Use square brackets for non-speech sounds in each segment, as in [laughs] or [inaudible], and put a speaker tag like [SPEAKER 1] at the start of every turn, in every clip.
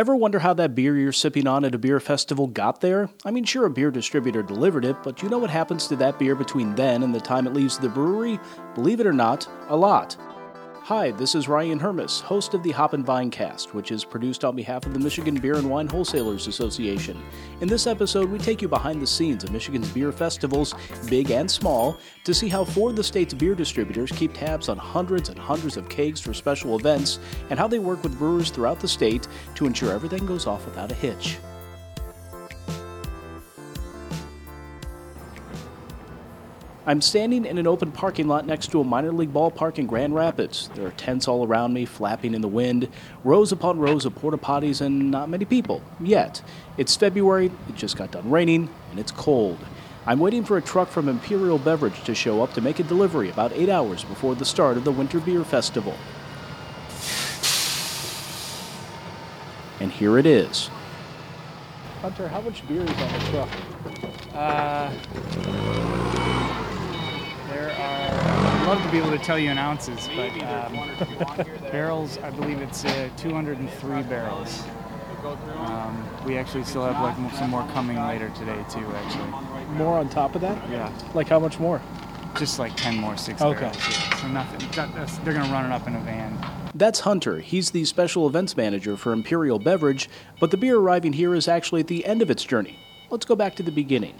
[SPEAKER 1] Ever wonder how that beer you're sipping on at a beer festival got there? I mean, sure, a beer distributor delivered it, but you know what happens to that beer between then and the time it leaves the brewery? Believe it or not, a lot. Hi, this is Ryan Hermes, host of the Hop and Vine Cast, which is produced on behalf of the Michigan Beer and Wine Wholesalers Association. In this episode, we take you behind the scenes of Michigan's beer festivals, big and small, to see how four of the state's beer distributors keep tabs on hundreds and hundreds of kegs for special events, and how they work with brewers throughout the state to ensure everything goes off without a hitch. I'm standing in an open parking lot next to a minor league ballpark in Grand Rapids. There are tents all around me, flapping in the wind, rows upon rows of porta potties, and not many people yet. It's February, it just got done raining, and it's cold. I'm waiting for a truck from Imperial Beverage to show up to make a delivery about eight hours before the start of the Winter Beer Festival. And here it is. Hunter, how much beer is on the truck?
[SPEAKER 2] Uh, there are. I'd love to be able to tell you in ounces, but um, [laughs] barrels. I believe it's uh, 203 barrels. Um, we actually still have like some more coming later today too. Actually,
[SPEAKER 1] More on top of that?
[SPEAKER 2] yeah,
[SPEAKER 1] Like how much more?
[SPEAKER 2] just like 10 more six
[SPEAKER 1] Okay.
[SPEAKER 2] barrels. yeah. So nothing. they're gonna run it up in a van.
[SPEAKER 1] That's Hunter. He's the special events manager for Imperial Beverage, but the beer arriving here is actually at the end of its journey. Let's go back to the beginning.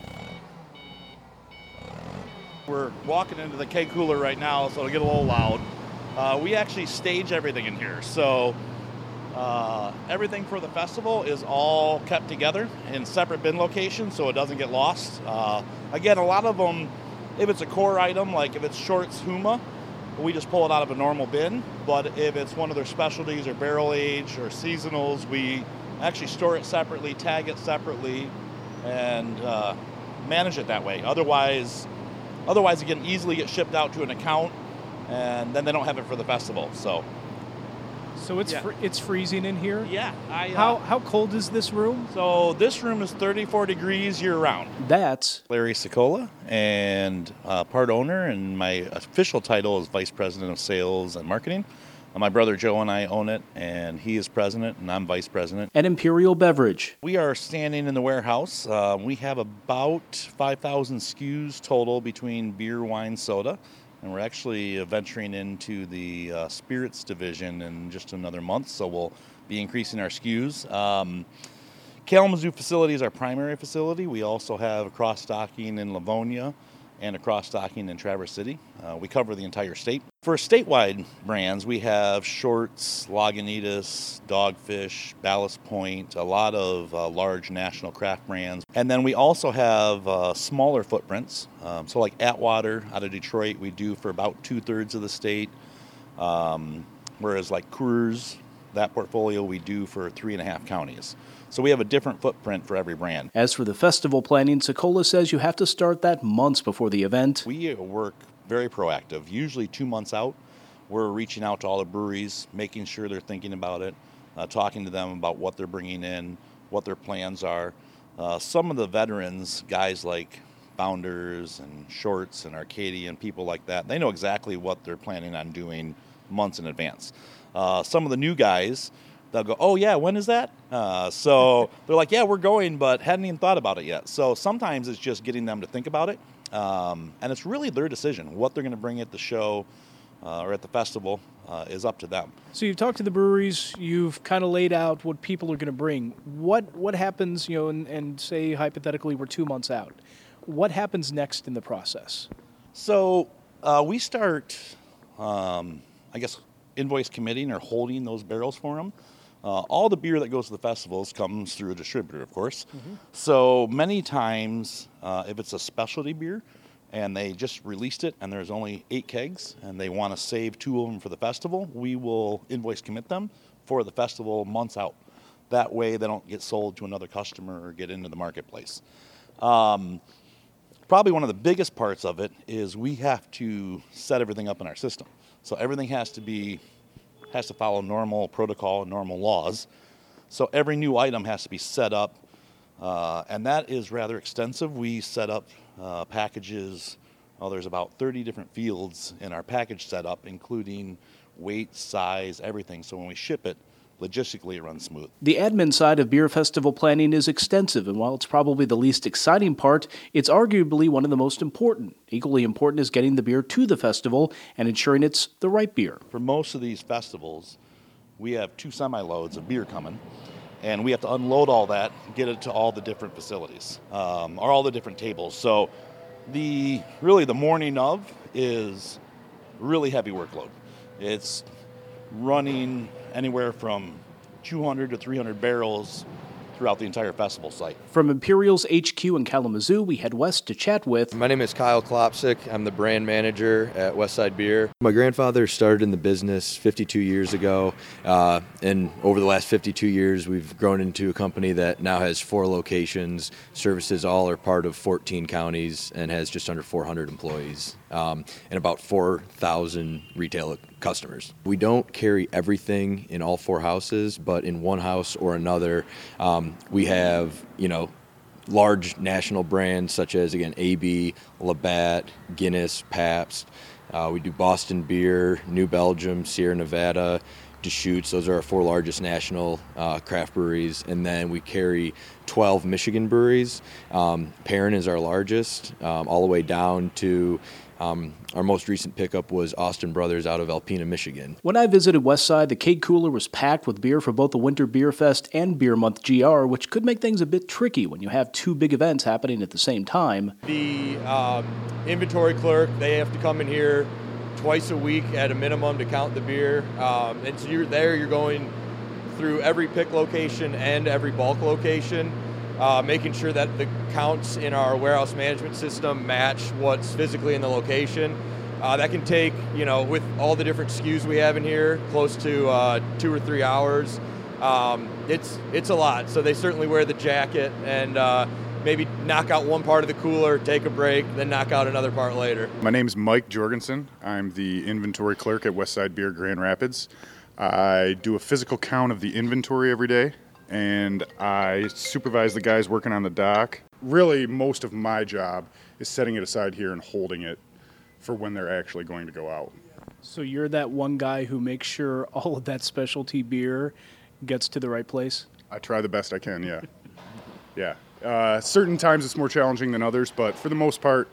[SPEAKER 3] We're walking into the K cooler right now, so it'll get a little loud. Uh, we actually stage everything in here, so uh, everything for the festival is all kept together in separate bin locations, so it doesn't get lost. Uh, again, a lot of them, if it's a core item, like if it's Shorts Huma, we just pull it out of a normal bin. But if it's one of their specialties or barrel age or seasonals, we actually store it separately, tag it separately, and uh, manage it that way. Otherwise, Otherwise, it can easily get shipped out to an account, and then they don't have it for the festival. So,
[SPEAKER 1] So it's
[SPEAKER 3] Yeah.
[SPEAKER 1] fr- it's freezing in here.
[SPEAKER 3] yeah, I. Uh,
[SPEAKER 1] How how cold is this room?
[SPEAKER 3] So this room is 34 degrees year round.
[SPEAKER 1] That's
[SPEAKER 3] Larry Sicola, and uh, part owner, and my official title is vice president of sales and marketing. Uh, my brother Joe and I own it, and he is president, and I'm vice president.
[SPEAKER 1] At Imperial Beverage.
[SPEAKER 3] We are standing in the warehouse. Uh, we have about 5,000 SKUs total between beer, wine, soda. And we're actually uh, venturing into the uh, spirits division in just another month, so we'll be increasing our SKUs. Um, Kalamazoo facility is our primary facility. We also have a cross stocking in Livonia and across stocking in Traverse City. Uh, we cover the entire state. For statewide brands, we have Shorts, Lagunitas, Dogfish, Ballast Point, a lot of uh, large national craft brands. And then we also have uh, smaller footprints. Um, so, like Atwater out of Detroit, we do for about two thirds of the state. Um, whereas, like Coors, that portfolio we do for three and a half counties. So, we have a different footprint for every brand.
[SPEAKER 1] As for the festival planning, Sokola says you have to start that months before the event.
[SPEAKER 3] We work very proactive. Usually two months out, we're reaching out to all the breweries, making sure they're thinking about it, uh, talking to them about what they're bringing in, what their plans are. Uh, some of the veterans, guys like Founders and Shorts and Arcadia and people like that, they know exactly what they're planning on doing months in advance. Uh, some of the new guys, they'll go, "Oh yeah, when is that?" Uh, so [laughs] they're like, "Yeah, we're going," but hadn't even thought about it yet. So sometimes it's just getting them to think about it, um, and it's really their decision what they're going to bring at the show uh, or at the festival uh, is up to them.
[SPEAKER 1] So you've talked to the breweries, you've kind of laid out what people are going to bring. What what happens, you know, and, and say hypothetically we're two months out. What happens next in the process?
[SPEAKER 3] So uh, we start, um, I guess, invoice committing or holding those barrels for them. Uh, all the beer that goes to the festivals comes through a distributor, of course. So many times, uh, if it's a specialty beer and they just released it and there's only eight kegs and they want to save two of them for the festival, we will invoice commit them for the festival months out. That way, they don't get sold to another customer or get into the marketplace probably one of the biggest parts of it is we have to set everything up in our system. So everything has to be has to follow normal protocol and normal laws. So every new item has to be set up, uh, and that is rather extensive. We set up uh, packages. Well, there's about 30 different fields in our package setup, including weight, size, everything. So when we ship it, logistically it runs smooth.
[SPEAKER 1] The admin side of beer festival planning is extensive, and while it's probably the least exciting part, it's arguably one of the most important. Equally important is getting the beer to the festival and ensuring it's the right beer.
[SPEAKER 3] For most of these festivals, we have two semi loads of beer coming, and we have to unload all that, get it to all the different facilities um, or all the different tables. So, the really the morning of is really heavy workload. It's running anywhere from 200 to 300 barrels throughout the entire festival site.
[SPEAKER 1] From Imperial's HQ in Kalamazoo, we head west to chat with.
[SPEAKER 4] My name is Kyle Klopsick. I'm the brand manager at Westside Beer. My grandfather started in the business 52 years ago, uh, and over the last 52 years, we've grown into a company that now has four locations, services all are part of 14 counties, and has just under 400 employees um, and about 4,000 retail customers. We don't carry everything in all four houses, but in one house or another, um, we have, you know, large national brands such as, again, AB, Labatt, Guinness, Pabst. Uh, we do Boston Beer, New Belgium, Sierra Nevada, Deschutes. Those are our four largest national uh, craft breweries. And then we carry 12 Michigan breweries. Um, Perrin is our largest, um, all the way down to um, our most recent pickup was Austin Brothers out of Alpena, Michigan.
[SPEAKER 1] When I visited Westside, the Keg Cooler was packed with beer for both the Winter Beer Fest and Beer Month GR, which could make things a bit tricky when you have two big events happening at the same time.
[SPEAKER 5] The um, inventory clerk, they have to come in here twice a week at a minimum to count the beer. Um, and so you're there, you're going through every pick location and every bulk location uh, making sure that the counts in our warehouse management system match what's physically in the location. Uh, that can take, you know, with all the different SKUs we have in here, close to uh, two or three hours. Um, it's it's a lot. So they certainly wear the jacket and uh, maybe knock out one part of the cooler, take a break, then knock out another part later.
[SPEAKER 6] My name is Mike Jorgensen. I'm the inventory clerk at Westside Beer Grand Rapids. I do a physical count of the inventory every day and I supervise the guys working on the dock. Really, most of my job is setting it aside here and holding it for when they're actually going to go out.
[SPEAKER 1] So you're that one guy who makes sure [laughs] all of that specialty beer gets to the right place?
[SPEAKER 6] I try the best I can, yeah. [laughs] yeah. Uh, certain times it's more challenging than others, but for the most part,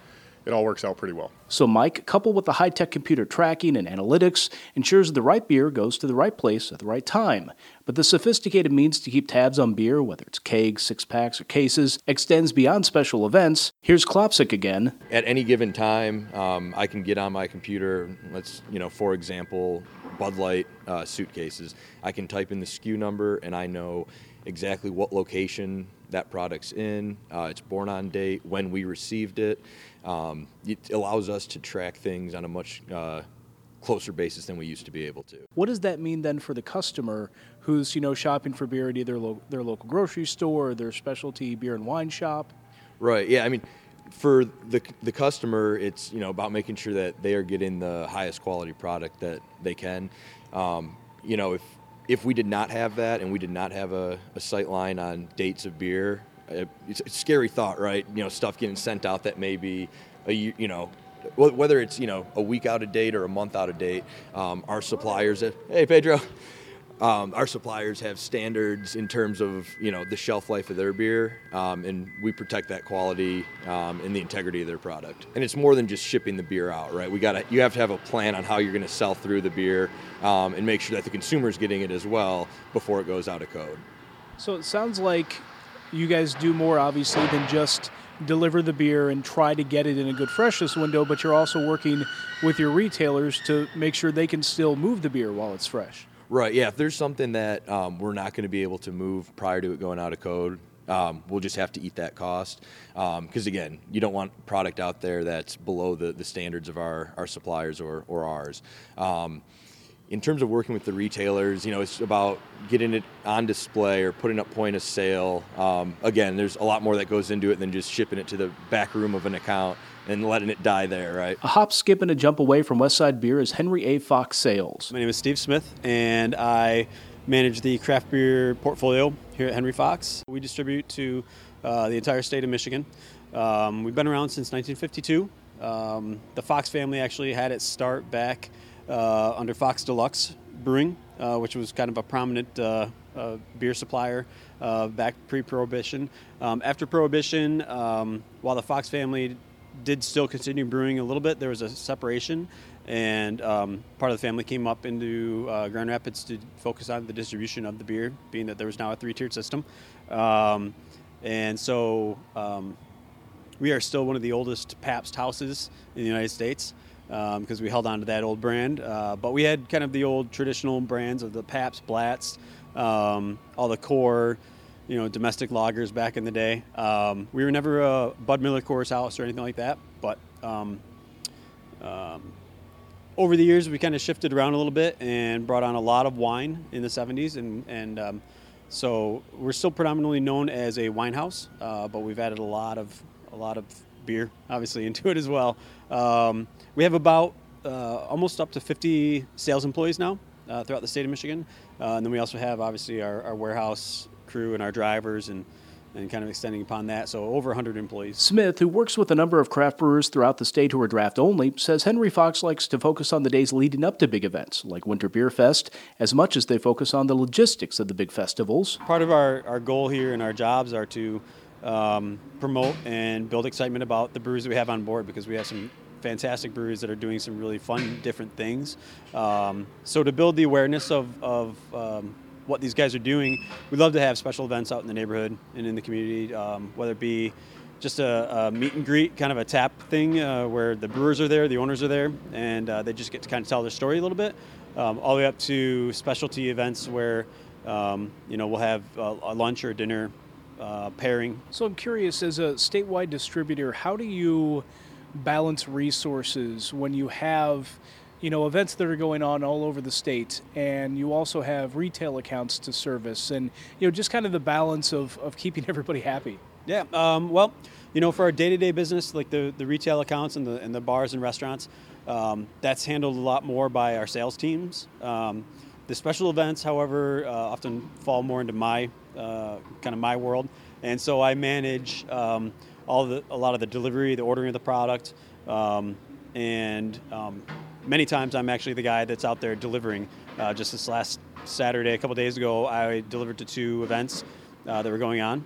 [SPEAKER 6] it all works out pretty well.
[SPEAKER 1] So, Mike, coupled with the high tech computer tracking and analytics, ensures the right beer goes to the right place at the right time. But the sophisticated means to keep tabs on beer, whether it's kegs, six packs, or cases, extends beyond special events. Here's Klopsick again.
[SPEAKER 4] At any given time, um, I can get on my computer. Let's, you know, for example, Bud Light uh, suitcases. I can type in the SKU number and I know exactly what location that product's in, uh, its born on date, when we received it. Um, it allows us to track things on a much uh, closer basis than we used to be able to.
[SPEAKER 1] What does that mean then for the customer who's you know shopping for beer at either lo- their local grocery store or their specialty beer and wine shop?
[SPEAKER 4] Right. Yeah. I mean, for the the customer, it's you know about making sure that they are getting the highest quality product that they can. Um, you know, if if we did not have that and we did not have a, a sight line on dates of beer, uh, it's a scary thought, right? You know, stuff getting sent out that may be a you know whether it's you know a week out of date or a month out of date. Um, our suppliers, hey Pedro, um, our suppliers have standards in terms of you know the shelf life of their beer, um, and we protect that quality um, and the integrity of their product. And it's more than just shipping the beer out, right? We got you have to have a plan on how you're going to sell through the beer um, and make sure that the consumer is getting it as well before it goes out of code.
[SPEAKER 1] So it sounds like you guys do more obviously than just deliver the beer and try to get it in a good freshness window, but you're also working with your retailers to make sure they can still move the beer while it's fresh.
[SPEAKER 4] Right. Yeah. If there's something that um, we're not going to be able to move prior to it going out of code, um, we'll just have to eat that cost. Because um, again, you don't want product out there that's below the, the standards of our, our suppliers or, or ours. Um, in terms of working with the retailers, you know, it's about getting it on display or putting up point of sale. Um, again, there's a lot more that goes into it than just shipping it to the back room of an account and letting it die there, right?
[SPEAKER 1] A hop, skip, and a jump away from Westside Beer is Henry A. Fox Sales.
[SPEAKER 7] My name is Steve Smith, and I manage the craft beer portfolio here at Henry Fox. We distribute to uh, the entire state of Michigan. Um, we've been around since 1952. Um, the Fox family actually had its start back uh, under Fox Deluxe Brewing uh, which was kind of a prominent uh, uh, beer supplier uh, back pre-prohibition. Um, after prohibition, um, while the Fox family did still continue brewing a little bit, there was a separation, and um, part of the family came up into uh, Grand Rapids to focus on the distribution of the beer, being that there was now a three-tiered system. Um, and so um, we are still one of the oldest Pabst houses in the United States because um, we held on to that old brand. Uh, but we had kind of the old traditional brands of the Pabst, Blatz, um, all the core, you know, domestic lagers back in the day. Um, we were never a Bud Miller Coors house or anything like that, but um, um, over the years we kind of shifted around a little bit and brought on a lot of wine in the 70s and, and um, so we're still predominantly known as a wine house, uh, but we've added a lot of a lot of beer, obviously, [laughs] into it as well. Um, we have about uh, almost up to 50 sales employees now uh, throughout the state of Michigan, uh, and then we also have obviously our, our warehouse crew and our drivers and and kind of extending upon that. So over 100 employees.
[SPEAKER 1] Smith, who works with a number of craft brewers throughout the state who are draft only, says Henry Fox likes to focus on the days leading up to big events like Winter Beer Fest as much as they focus on the logistics of the big festivals.
[SPEAKER 7] Part of our, our goal here and our jobs are to um, promote and build excitement about the breweries that we have on board because we have some fantastic breweries that are doing some really fun, different things. Um, so to build the awareness of, of um, what these guys are doing, we love to have special events out in the neighborhood and in the community, um, whether it be just a, a, meet and greet, kind of a tap thing uh, where the brewers are there, the owners are there, and uh, they just get to kind of tell their story a little bit, um, all the way up to specialty events where um, you know we'll have a, lunch or a dinner uh, pairing.
[SPEAKER 1] So I'm curious, as a statewide distributor, how do you balance resources when you have you know events that are going on all over the state and you also have retail accounts to service and you know just kind of the balance of, of keeping [laughs] everybody happy.
[SPEAKER 7] Yeah um, well you know for our day-to-day business like the, the retail accounts and the, and the bars and restaurants um, that's handled a lot more by our sales teams. Um, the special events however uh, often fall more into my uh, kind of my world and so i manage um, all the a lot of the delivery the ordering of the product um, and um, many times I'm actually the guy that's out there delivering. Uh, just this last Saturday, a couple days ago, I delivered to two events uh, that were going on,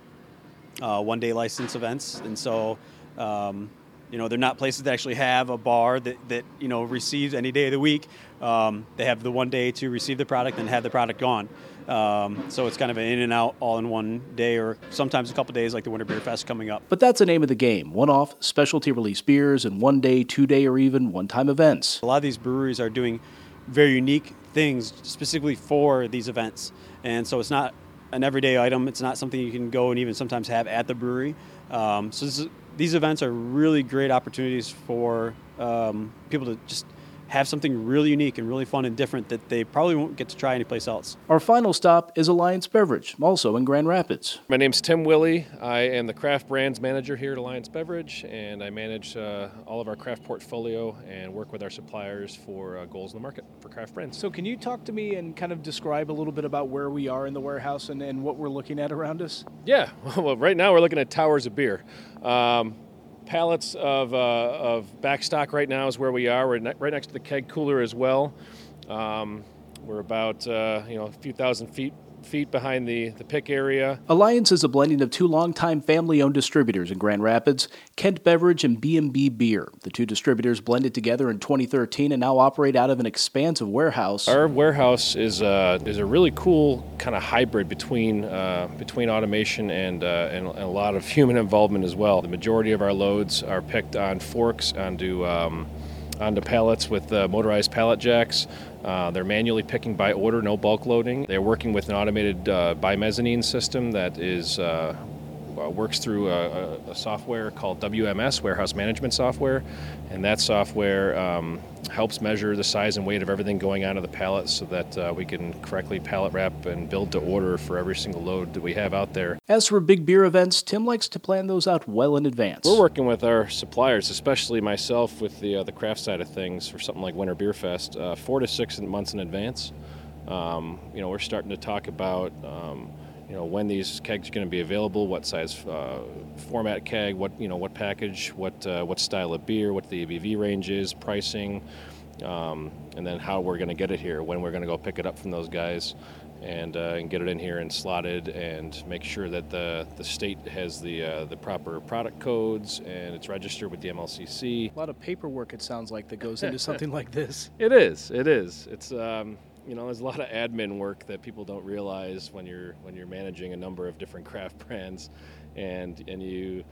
[SPEAKER 7] uh, one day license events. And so, um, you know, they're not places that actually have a bar that, that you know, receives any day of the week. Um, they have the one day to receive the product and have the product gone. Um, so it's kind of an in and out all in one day, or sometimes a couple days, like the Winter Beer Fest coming up.
[SPEAKER 1] But that's the name of the game one off, specialty release beers, and one day, two day, or even one time events.
[SPEAKER 7] A lot of these breweries are doing very unique things specifically for these events. And so it's not an everyday item, it's not something you can go and even sometimes have at the brewery. Um, so is, these events are really great opportunities for um, people to just have something really unique and really fun and different that they probably won't get to try anyplace else.
[SPEAKER 1] Our final stop is Alliance Beverage, also in Grand Rapids.
[SPEAKER 8] My name's Tim Willie. I am the craft brands manager here at Alliance Beverage, and I manage uh, all of our craft portfolio and work with our suppliers for uh, goals in the market for craft brands.
[SPEAKER 1] So, can you talk to me and kind of describe a little bit about where we are in the warehouse and, and what we're looking at around us?
[SPEAKER 8] Yeah, [laughs] well, right now we're looking at towers of beer. Um, pallets of, uh, of backstock right now is where we are. We're ne- right next to the keg cooler as well. Um, we're about uh, you know a few thousand feet feet behind the, the pick area.
[SPEAKER 1] Alliance is a blending of two longtime family-owned distributors in Grand Rapids, Kent Beverage and B&B Beer. The two distributors blended together in 2013 and now operate out of an expansive warehouse.
[SPEAKER 8] Our warehouse is uh, is a really cool kind of hybrid between uh, between automation and, uh, and, and a lot of [laughs] human involvement as well. The majority of our loads are picked on forks onto um, onto pallets with uh, motorized pallet jacks. Uh, they're manually picking by order, no bulk loading. They're working with an automated uh, bimezzanine system that is uh, uh, works through a, a, software called WMS, Warehouse Management Software, and that software um, helps measure the size and weight of everything going onto the pallet so that uh, we can correctly pallet wrap and build to order for every single load that we have out there.
[SPEAKER 1] As for big beer events, Tim likes to plan those out well in advance.
[SPEAKER 8] We're working with our suppliers, especially myself with the uh, the craft side of things for something like Winter Beer Fest, uh, four to six months in advance. Um, you know, we're starting to talk about. Um, you know when these kegs are going to be available, what size uh, format keg, what you know what package, what uh, what style of beer, what the ABV range is, pricing. um, and then how we're going to get it here, when we're going to go pick it up from those guys, and, uh, and get it in here and slotted, and make sure that the, the state has the uh, the proper product codes and it's registered with the MLCC.
[SPEAKER 1] A lot of paperwork, it sounds like, that goes into [laughs] something like this.
[SPEAKER 8] It is. It is. It's um, you know, there's a lot of admin work that people don't realize when you're when you're managing a number of different craft [laughs] brands, and and you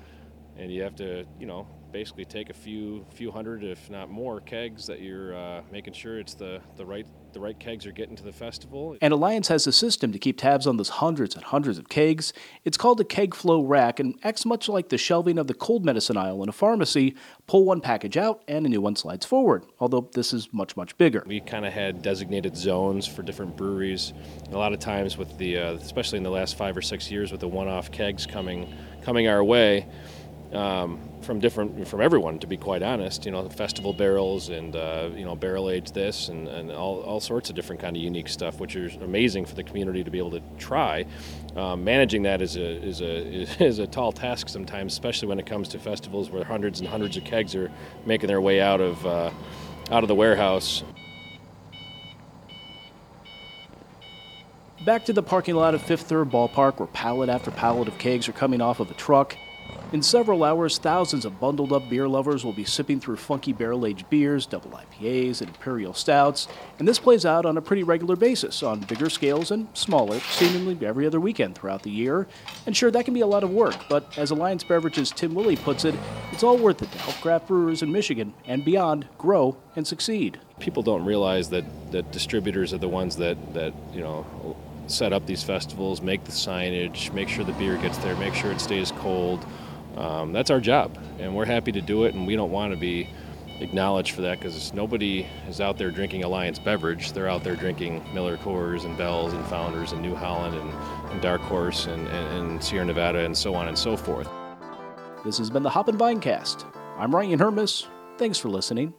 [SPEAKER 8] and you have to you know basically take a few few hundred, if not more, kegs that you're uh, making sure it's the the right the right kegs are getting to the festival.
[SPEAKER 1] And Alliance has a system to keep tabs on those hundreds and hundreds of kegs. It's called a keg flow rack and acts much like the shelving of the cold medicine aisle in a pharmacy. Pull one package out and a new one slides forward, although this is much, much bigger.
[SPEAKER 8] We kind of had designated zones for different breweries. A lot of times with the, uh, especially in the last five or six years with the one-off kegs coming coming our way, um, from different from everyone to be quite honest you know festival barrels and uh, you know barrel aged this and, and all, all sorts of different kind of unique stuff which is amazing for the community to be able to try um, managing that is a is a [laughs] is a tall task sometimes especially when it comes to festivals where hundreds and hundreds of kegs are making their way out of uh, out of the warehouse
[SPEAKER 1] Back to the parking lot of Fifth Third Ballpark, where pallet after pallet of kegs are coming off of a truck. In several hours, thousands of bundled up beer lovers will be sipping through funky barrel aged beers, double IPAs, and imperial stouts, and this plays out on a pretty regular basis, on bigger scales and smaller, seemingly every other weekend throughout the year. And sure, that can be a lot of work, but as Alliance Beverages' Tim Willie puts it, it's all worth it to help craft brewers in Michigan and beyond grow and succeed.
[SPEAKER 8] people don't realize that, that distributors are the ones that, that you know set up these festivals, make the signage, make sure the beer gets there, make sure it stays cold. Um, that's our job, and we're happy to do it. And we don't want to be acknowledged for that because nobody is out there drinking Alliance beverage. They're out there drinking Miller Coors and Bell's and Founders and New Holland and, and Dark Horse and, and, and Sierra Nevada and so on and so forth.
[SPEAKER 1] This has been the Hop and Vine Cast. I'm Ryan Hermes. Thanks for listening.